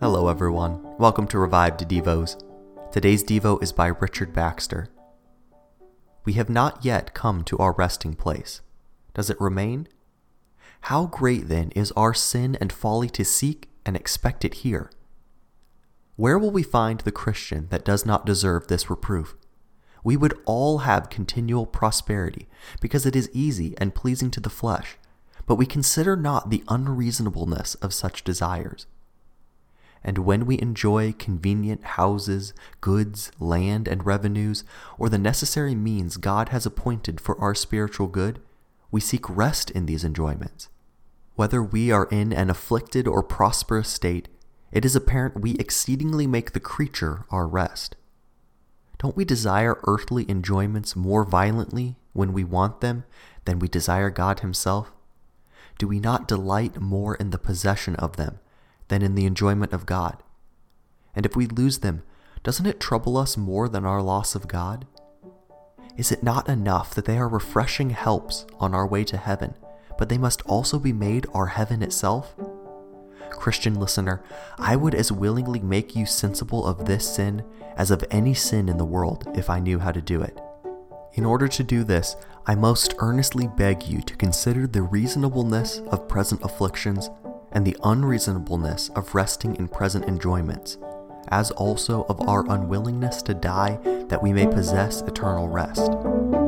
Hello, everyone. Welcome to Revived Devos. Today's Devo is by Richard Baxter. We have not yet come to our resting place. Does it remain? How great then is our sin and folly to seek and expect it here? Where will we find the Christian that does not deserve this reproof? We would all have continual prosperity, because it is easy and pleasing to the flesh, but we consider not the unreasonableness of such desires. And when we enjoy convenient houses, goods, land, and revenues, or the necessary means God has appointed for our spiritual good, we seek rest in these enjoyments. Whether we are in an afflicted or prosperous state, it is apparent we exceedingly make the creature our rest. Don't we desire earthly enjoyments more violently when we want them than we desire God Himself? Do we not delight more in the possession of them than in the enjoyment of God? And if we lose them, doesn't it trouble us more than our loss of God? Is it not enough that they are refreshing helps on our way to heaven, but they must also be made our heaven itself? Christian listener, I would as willingly make you sensible of this sin as of any sin in the world if I knew how to do it. In order to do this, I most earnestly beg you to consider the reasonableness of present afflictions and the unreasonableness of resting in present enjoyments, as also of our unwillingness to die that we may possess eternal rest.